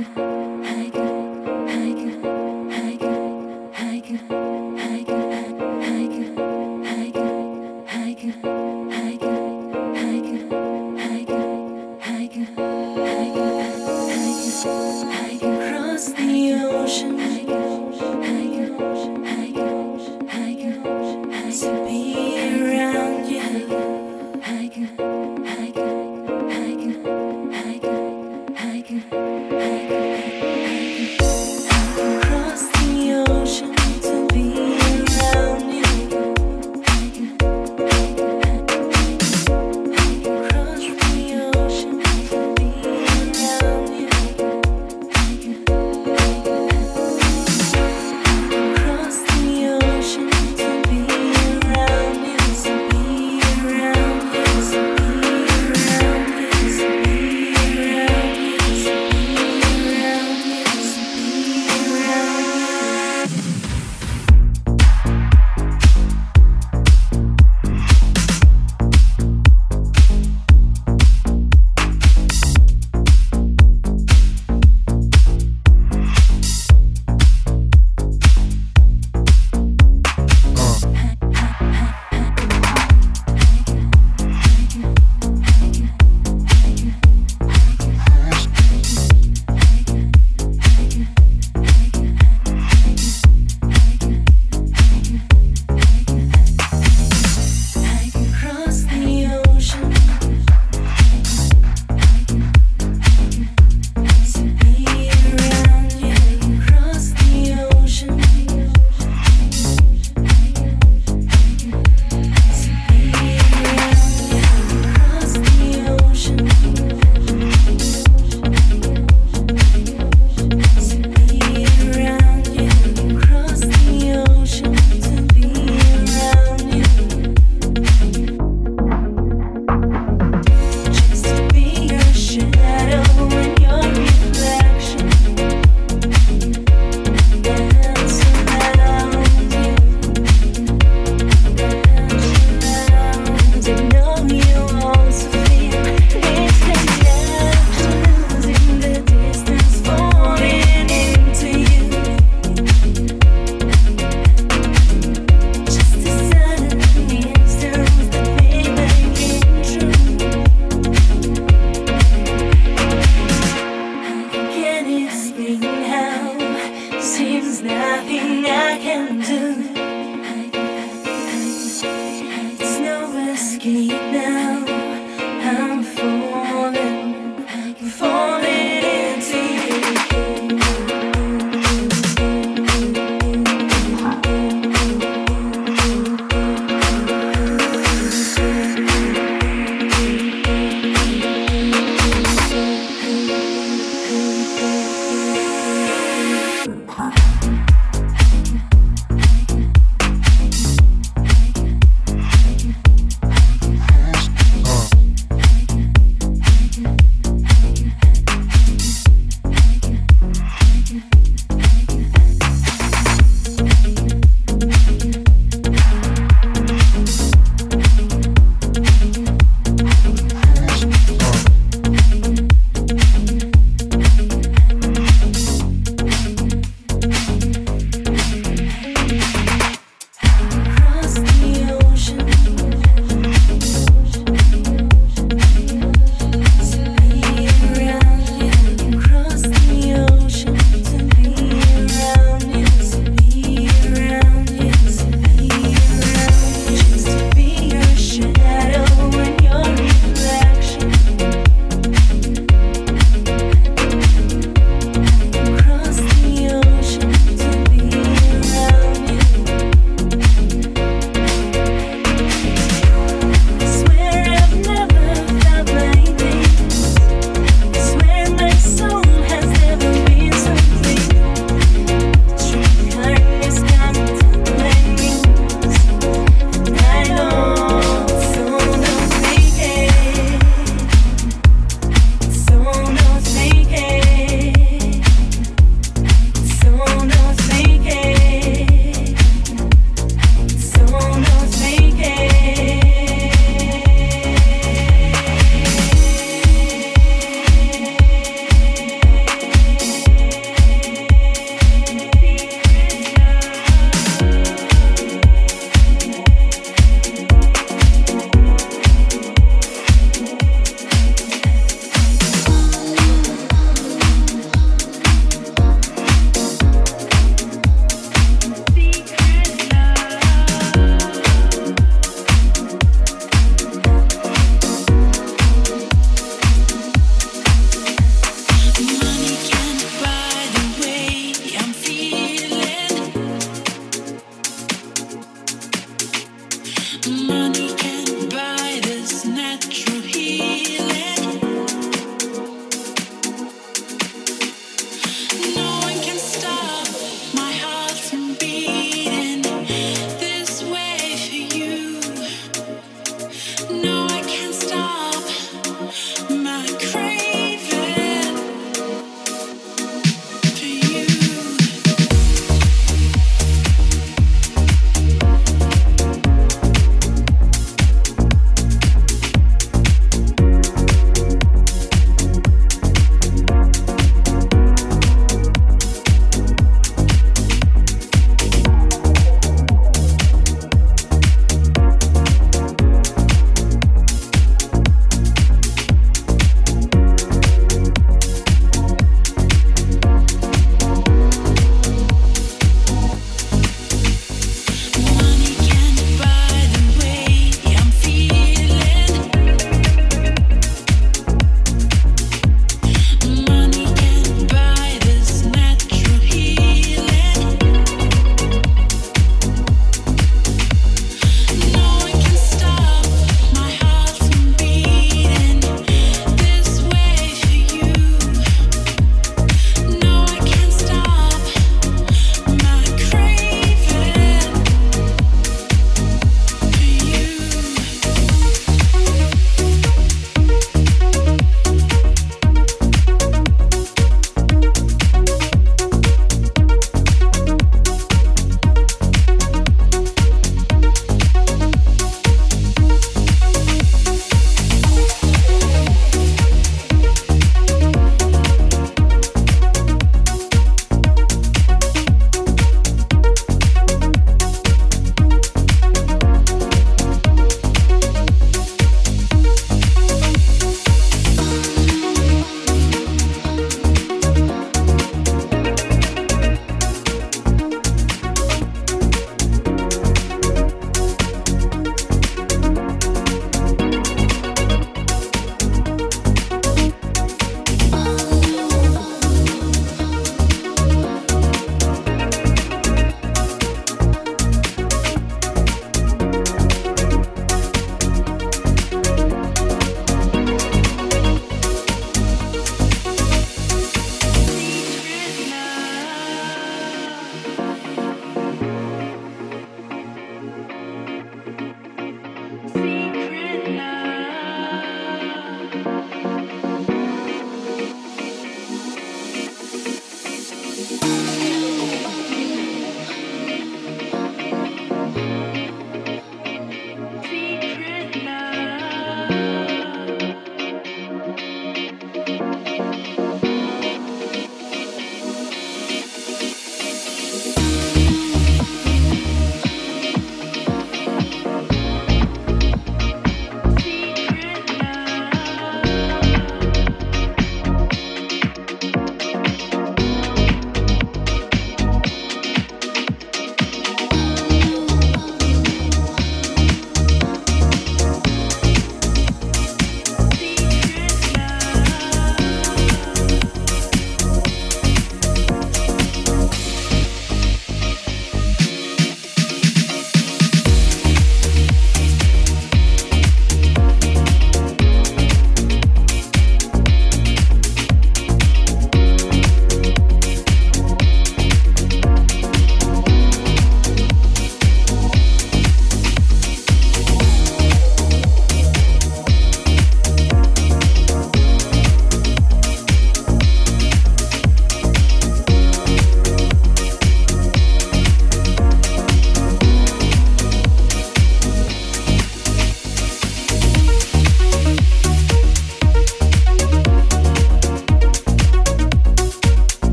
Okay.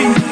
You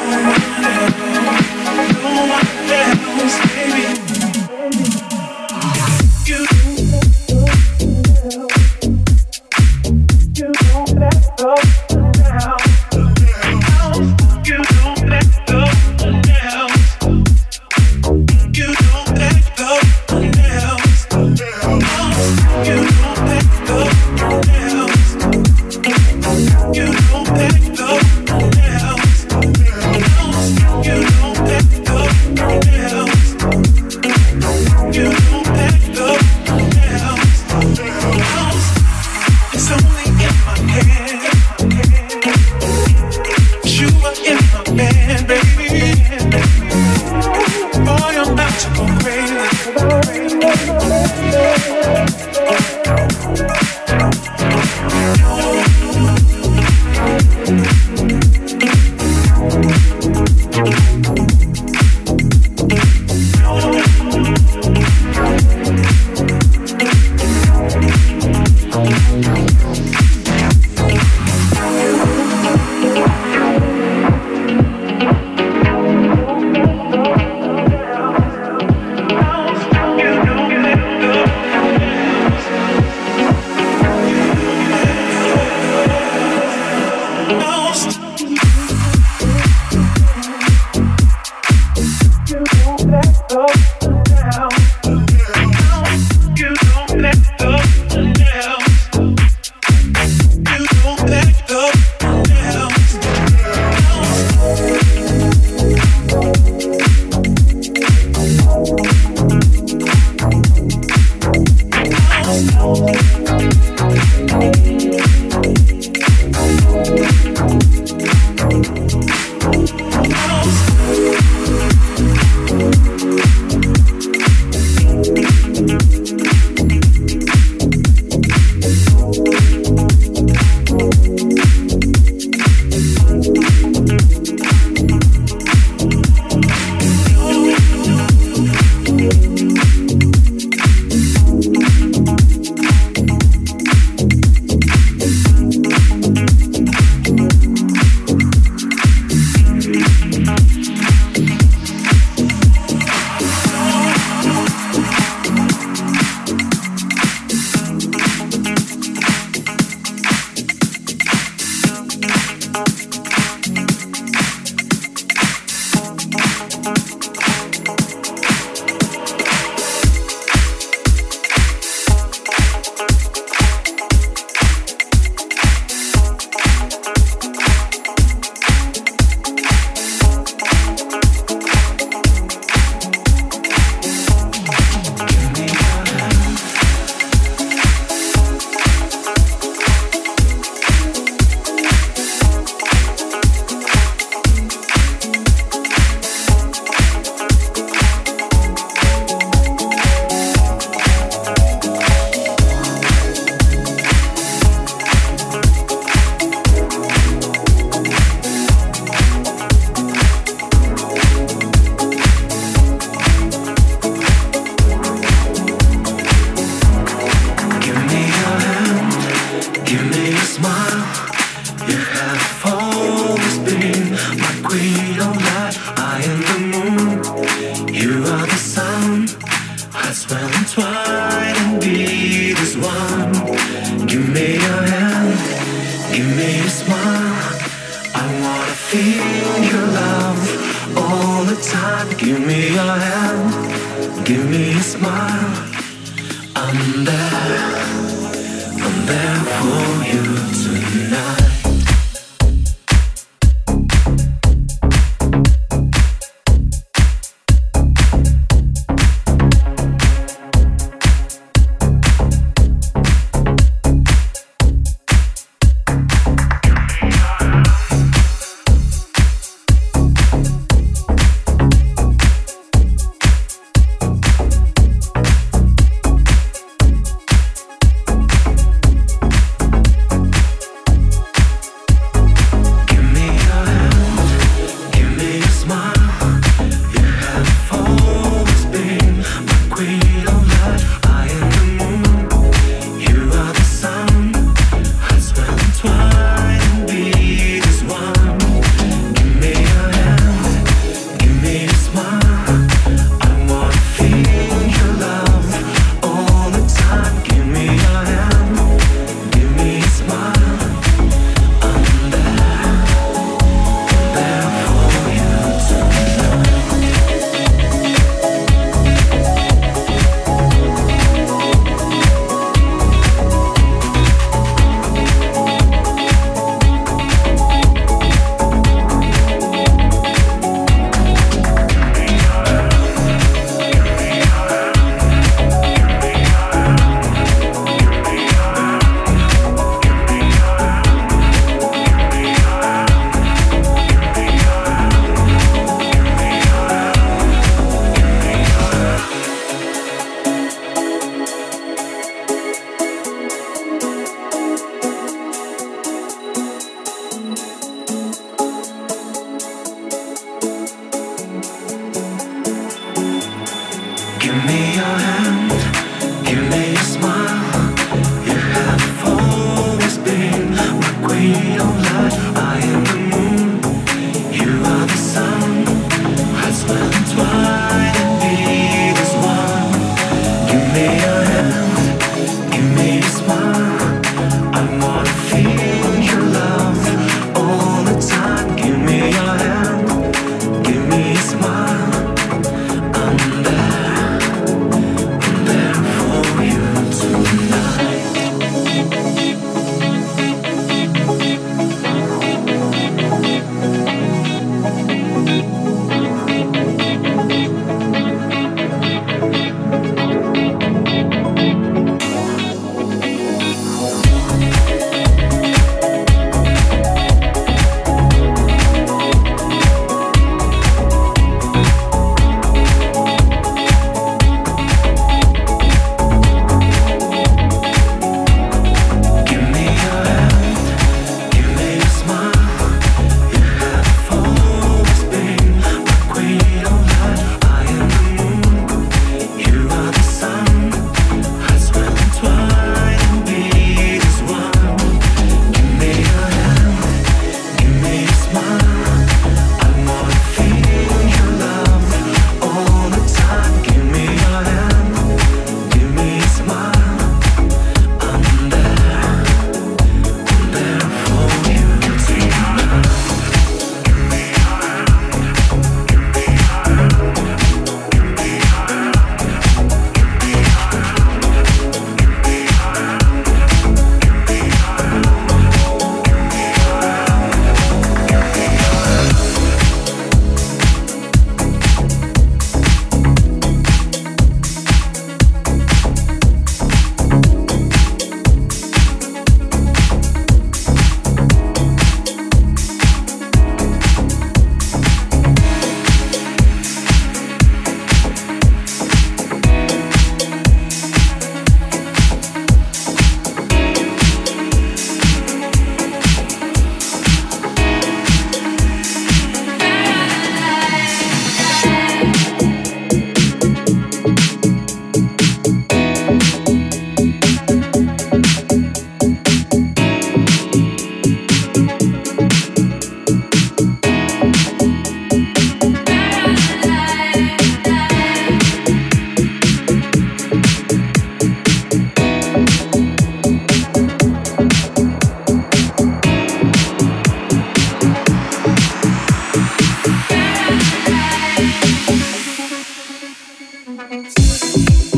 to the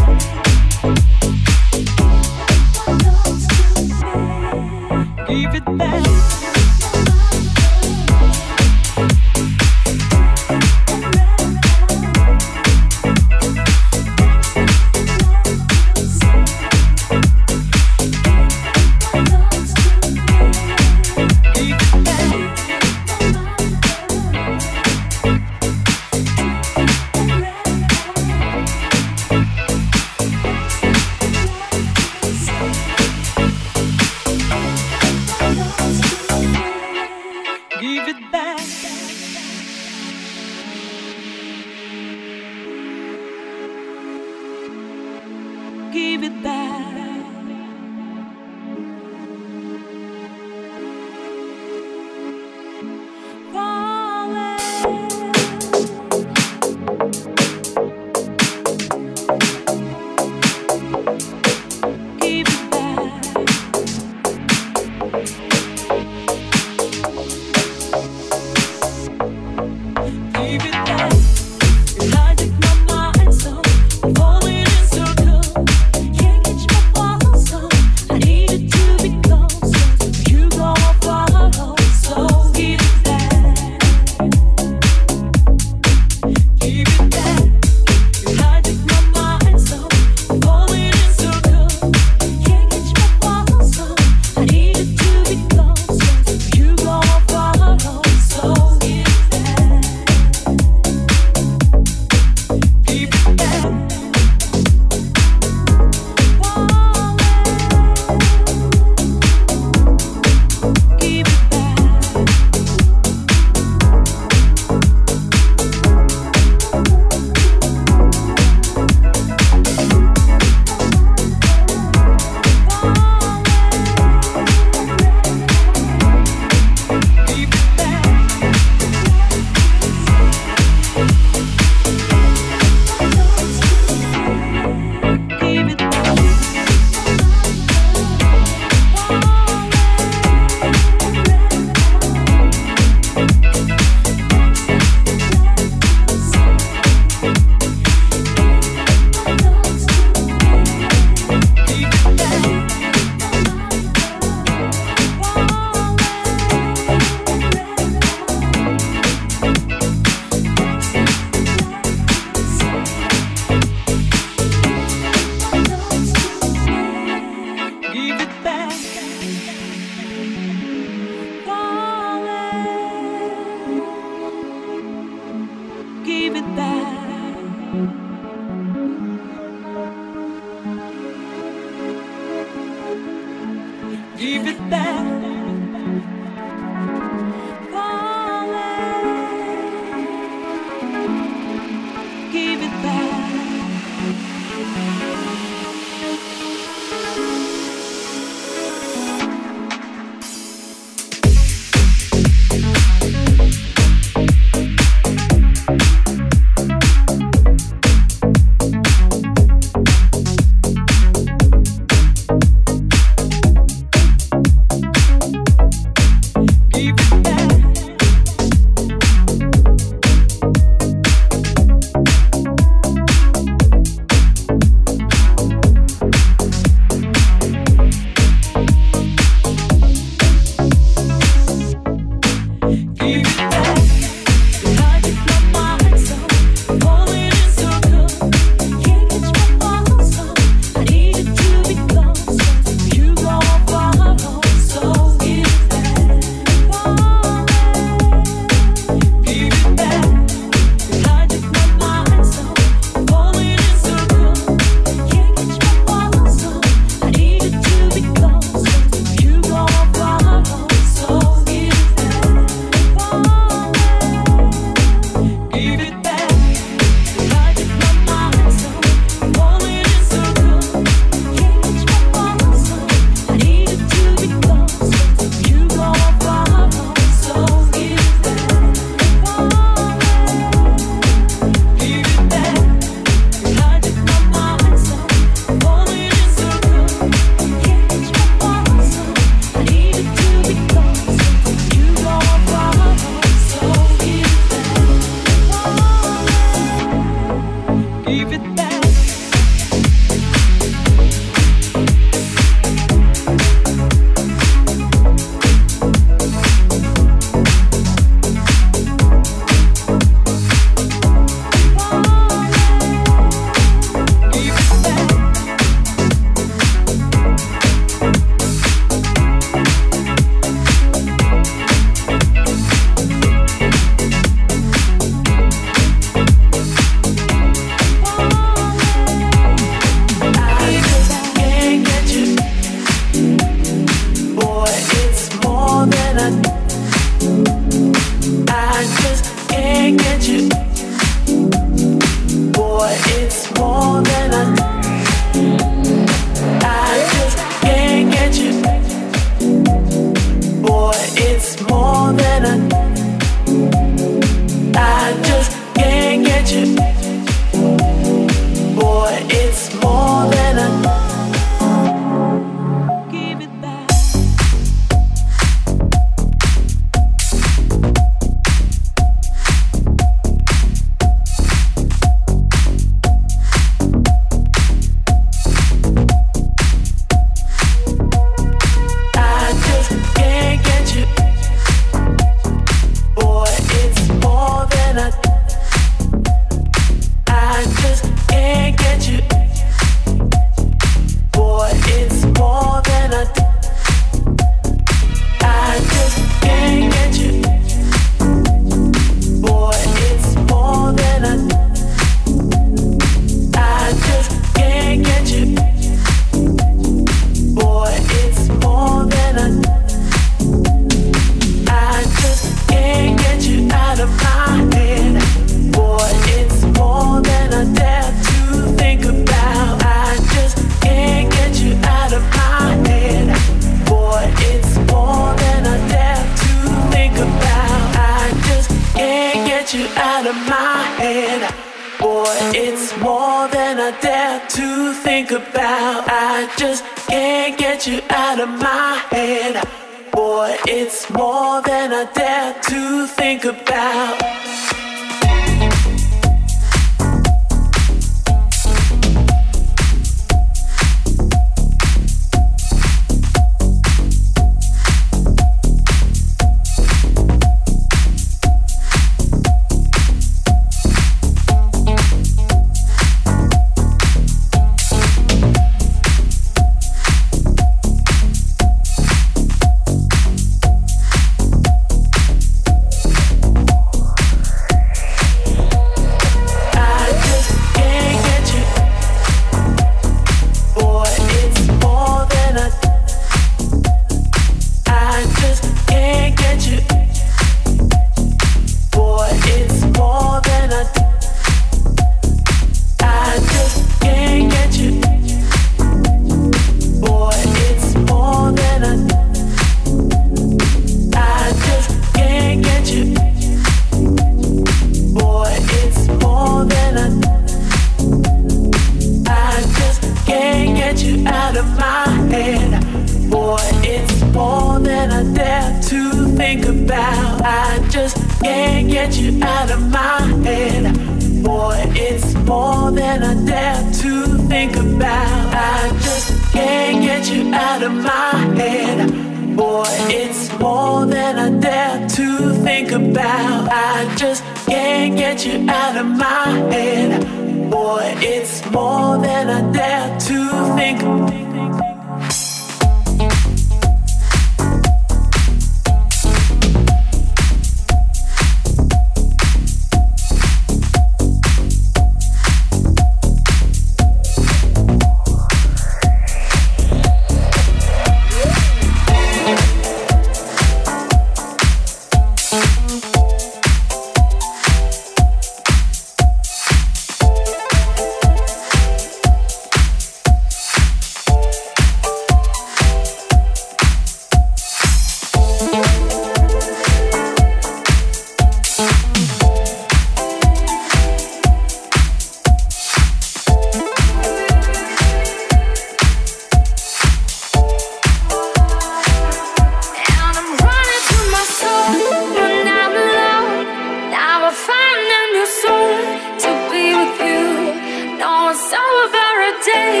a day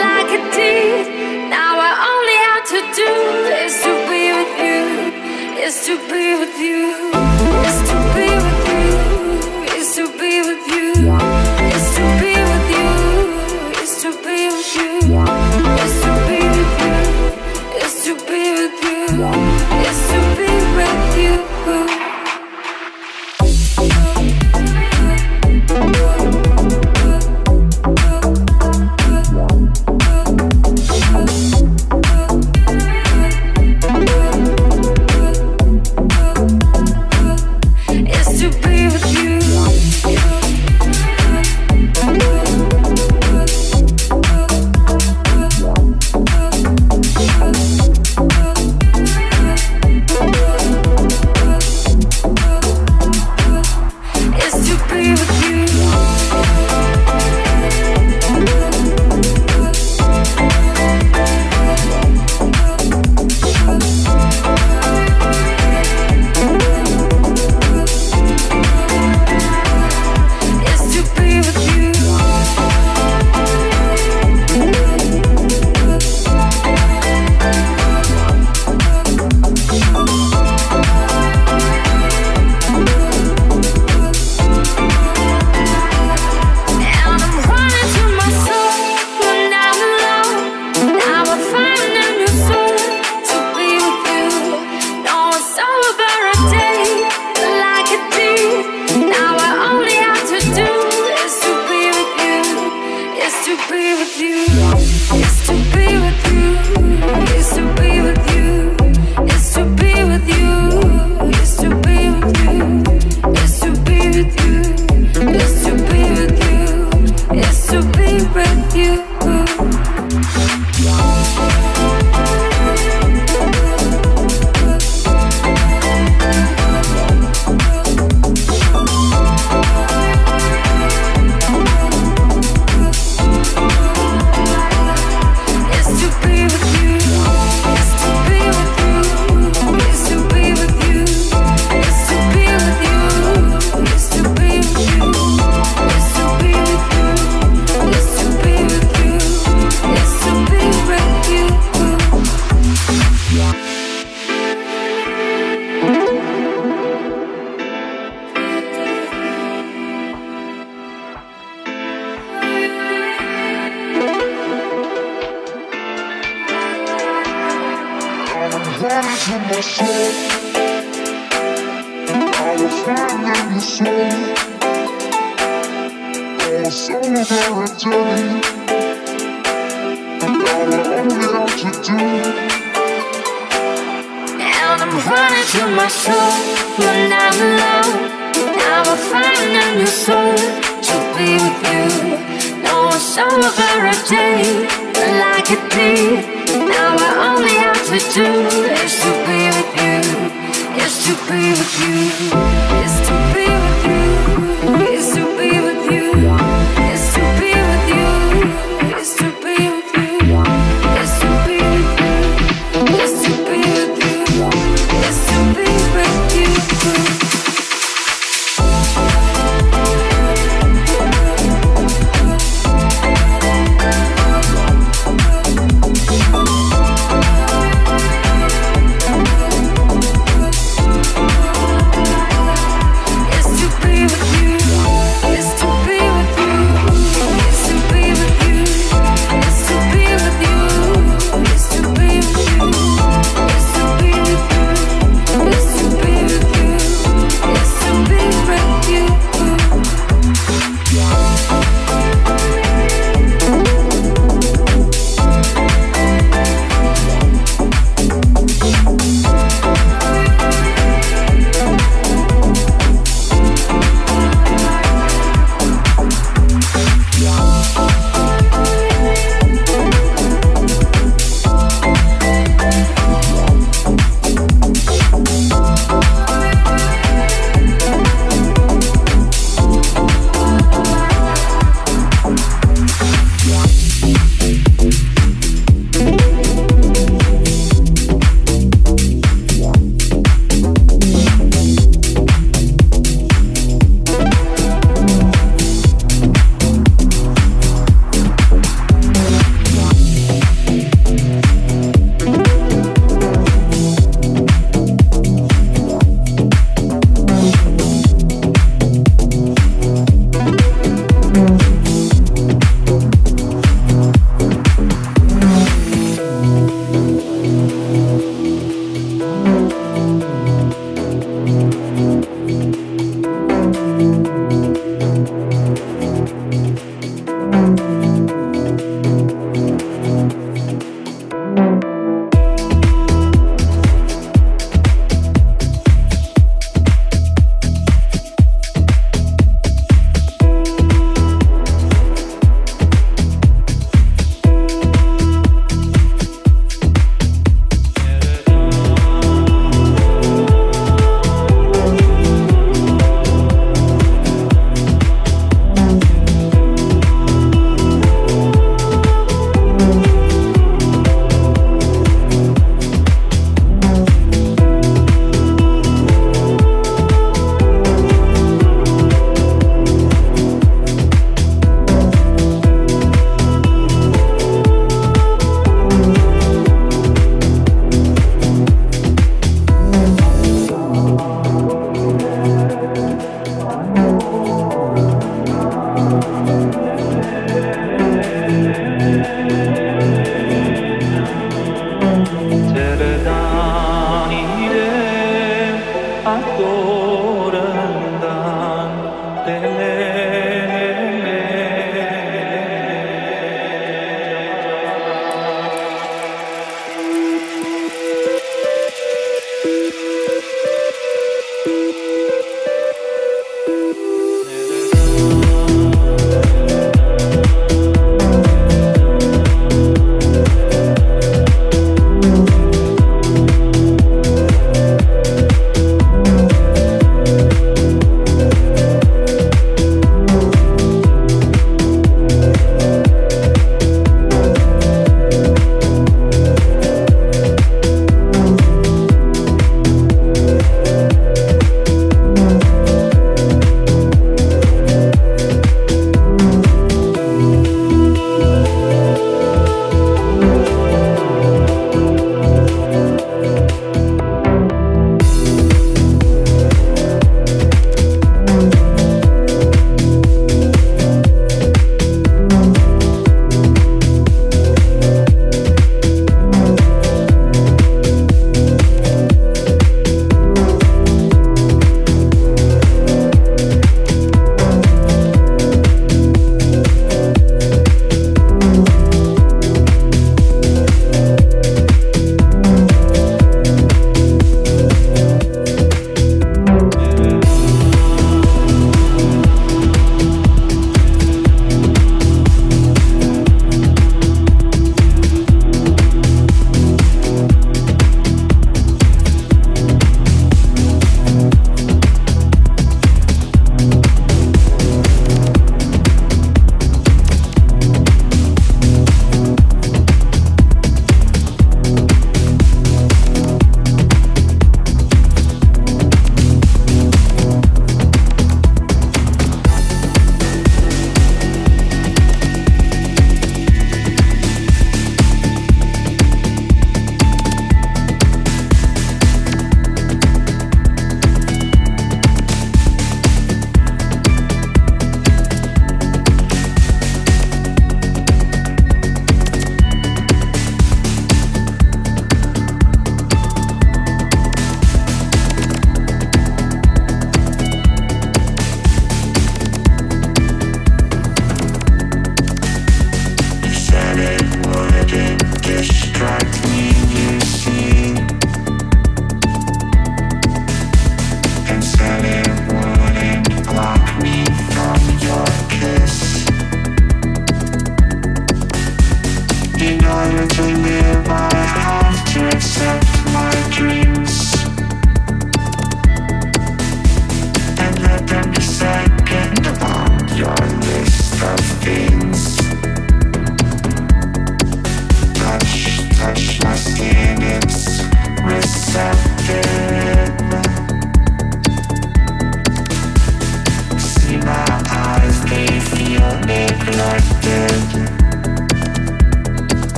like. Now I only have to do is to be with you, is to be with you.